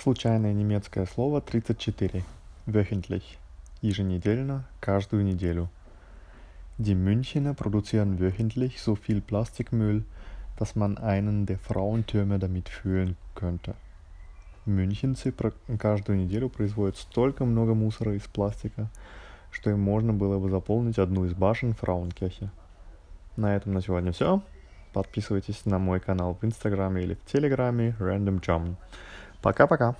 Случайное немецкое слово 34. Wöchentlich. Еженедельно, каждую неделю. Die Münchener produzieren wöchentlich so viel Plastikmüll, dass man einen der Frauentürme damit füllen könnte. Мюнхенцы каждую неделю производят столько много мусора из пластика, что им можно было бы заполнить одну из башен Фрауенкirche. На этом на сегодня все. Подписывайтесь на мой канал в Инстаграме или в Телеграме Random German. Пока-пока.